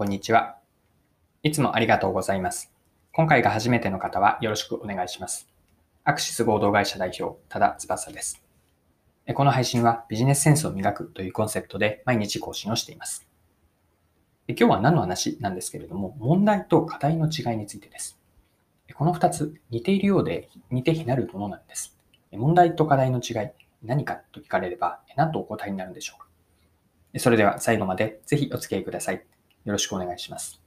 こんにちは。いつもありがとうございます。今回が初めての方はよろしくお願いします。アクシス合同会社代表、多田翼です。この配信はビジネスセンスを磨くというコンセプトで毎日更新をしています。今日は何の話なんですけれども、問題と課題の違いについてです。この2つ似ているようで似て非なるものなんです。問題と課題の違い、何かと聞かれれば何とお答えになるんでしょうかそれでは最後までぜひお付き合いください。よろしくお願いします。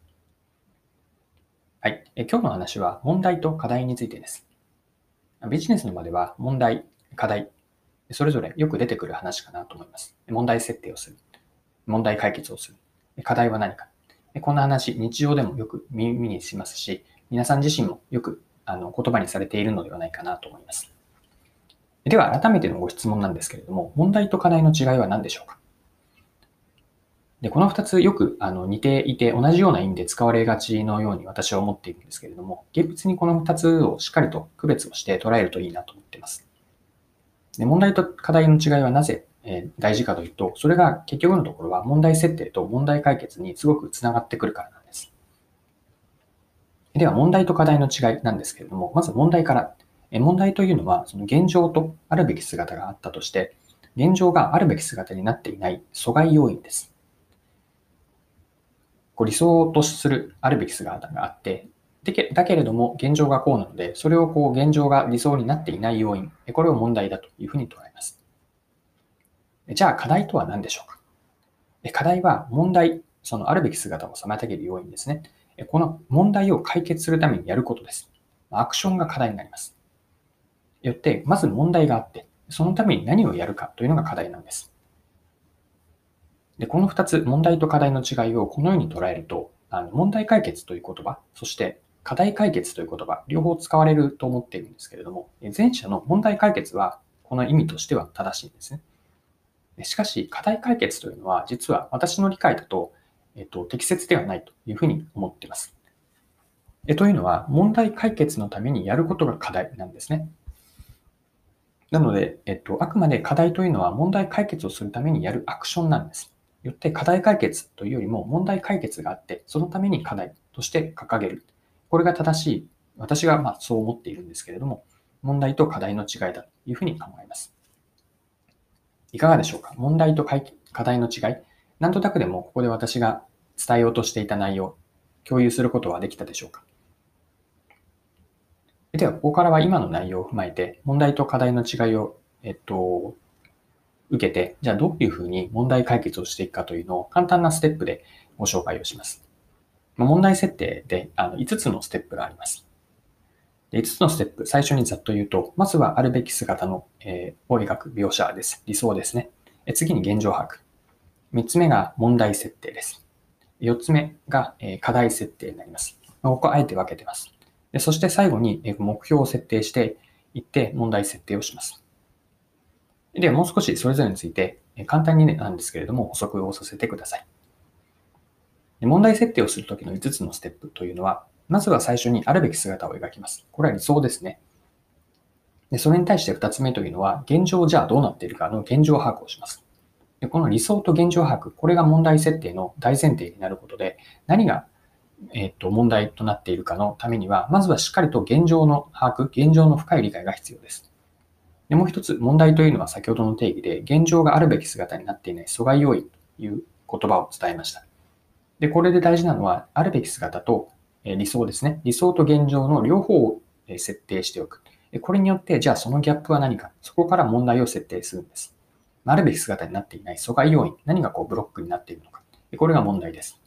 はい。え今日の話は問題と課題についてです。ビジネスの場では問題、課題、それぞれよく出てくる話かなと思います。問題設定をする。問題解決をする。課題は何か。こんな話、日常でもよく耳にしますし、皆さん自身もよくあの言葉にされているのではないかなと思います。では、改めてのご質問なんですけれども、問題と課題の違いは何でしょうか？で、この2つよくあの似ていて同じような意味で使われがちのように私は思っているんですけれども、現物にこの2つをしっかりと区別をして捉えるといいなと思っています。で問題と課題の違いはなぜ、え大事かというと、それが結局のところは問題設定と問題解決にすごくつながってくるからなんです。では問題と課題の違いなんですけれども、まず問題から問題というのは、その現状とあるべき姿があったとして、現状があるべき姿になっていない阻害要因です。こう理想とするあるべき姿があって、だけれども現状がこうなので、それをこう現状が理想になっていない要因、これを問題だというふうに捉えます。じゃあ課題とは何でしょうか？課題は問題、そのあるべき姿を妨げる要因ですね。この問題を解決するためにやることです。アクションが課題になります。よって、まず問題があって、そのために何をやるかというのが課題なんです。で、この2つ、問題と課題の違いをこのように捉えると、あの問題解決という言葉、そして課題解決という言葉、両方使われると思っているんですけれども、前者の問題解決は、この意味としては正しいんですね。しかし、課題解決というのは、実は私の理解だと、えっと、適切ではないというふうに思っています。えというのは、問題解決のためにやることが課題なんですね。なので、えっと、あくまで課題というのは問題解決をするためにやるアクションなんです。よって課題解決というよりも問題解決があって、そのために課題として掲げる。これが正しい。私がまあそう思っているんですけれども、問題と課題の違いだというふうに考えます。いかがでしょうか？問題と課題の違い。なんとなくでもここで私が伝えようとしていた内容、共有することはできたでしょうか？では、ここからは今の内容を踏まえて、問題と課題の違いを、えっと、受けて、じゃあどういうふうに問題解決をしていくかというのを簡単なステップでご紹介をします。問題設定であの5つのステップがあります。5つのステップ、最初にざっと言うと、まずはあるべき姿の、えー、を描く描写です。理想ですね。次に現状把握。3つ目が問題設定です。4つ目が、え、課題設定になります。ここはあえて分けてます。でそして最後に目標を設定していって問題設定をします。ではもう少しそれぞれについて簡単になんですけれども補足をさせてください。問題設定をするときの5つのステップというのは、まずは最初にあるべき姿を描きます。これは理想ですね。でそれに対して2つ目というのは、現状じゃあどうなっているかの現状把握をします。でこの理想と現状把握、これが問題設定の大前提になることで、何がえっと、問題となっているかのためには、まずはしっかりと現状の把握、現状の深い理解が必要です。でもう一つ、問題というのは先ほどの定義で、現状があるべき姿になっていない阻害要因という言葉を伝えました。で、これで大事なのは、あるべき姿と理想ですね。理想と現状の両方を設定しておく。これによって、じゃあそのギャップは何か、そこから問題を設定するんです。あるべき姿になっていない阻害要因、何がこうブロックになっているのか。これが問題です。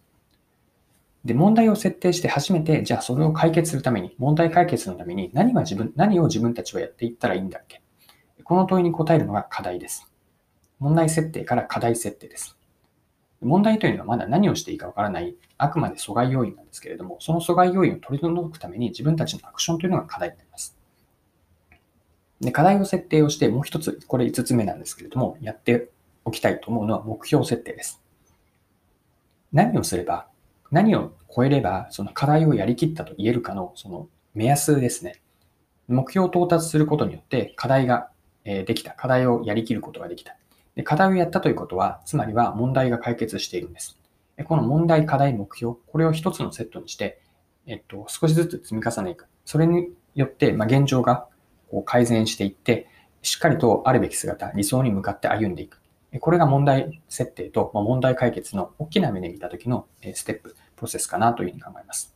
で、問題を設定して初めて、じゃあそれを解決するために、問題解決のために何が自分、何を自分たちはやっていったらいいんだっけこの問いに答えるのが課題です。問題設定から課題設定です。問題というのはまだ何をしていいかわからない、あくまで阻害要因なんですけれども、その阻害要因を取り除くために自分たちのアクションというのが課題になります。で課題を設定をして、もう一つ、これ5つ目なんですけれども、やっておきたいと思うのは目標設定です。何をすれば何を超えれば、その課題をやりきったと言えるかの、その目安ですね。目標を到達することによって課題ができた。課題をやりきることができた。で課題をやったということは、つまりは問題が解決しているんです。この問題、課題、目標、これを一つのセットにして、えっと、少しずつ積み重ねていく。それによって、まあ、現状がこう改善していって、しっかりとあるべき姿、理想に向かって歩んでいく。これが問題設定と問題解決の大きな目で見たときのステップ、プロセスかなというふうに考えます。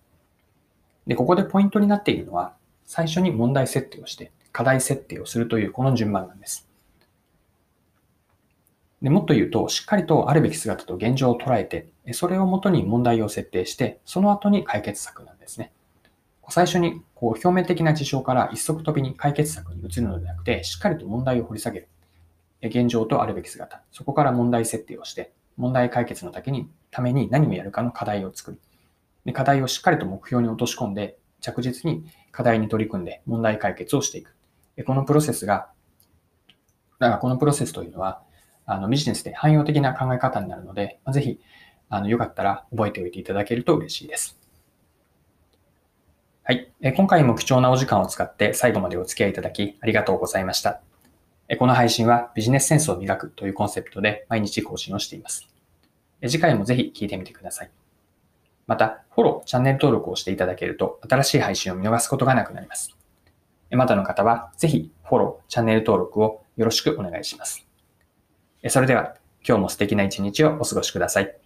で、ここでポイントになっているのは、最初に問題設定をして、課題設定をするというこの順番なんです。でもっと言うと、しっかりとあるべき姿と現状を捉えて、それをもとに問題を設定して、その後に解決策なんですね。最初にこう表面的な事象から一足飛びに解決策に移るのではなくて、しっかりと問題を掘り下げる。現状とあるべき姿。そこから問題設定をして、問題解決のためにために何をやるかの課題を作る。で課題をしっかりと目標に落とし込んで、着実に課題に取り組んで問題解決をしていく。このプロセスが、だからこのプロセスというのは、あのビジネスで汎用的な考え方になるので、ぜひ、あの、よかったら覚えておいていただけると嬉しいです。はい。今回も貴重なお時間を使って最後までお付き合いいただきありがとうございました。この配信はビジネスセンスを磨くというコンセプトで毎日更新をしています。次回もぜひ聞いてみてください。また、フォロー、チャンネル登録をしていただけると新しい配信を見逃すことがなくなります。まだの方はぜひフォロー、チャンネル登録をよろしくお願いします。それでは、今日も素敵な一日をお過ごしください。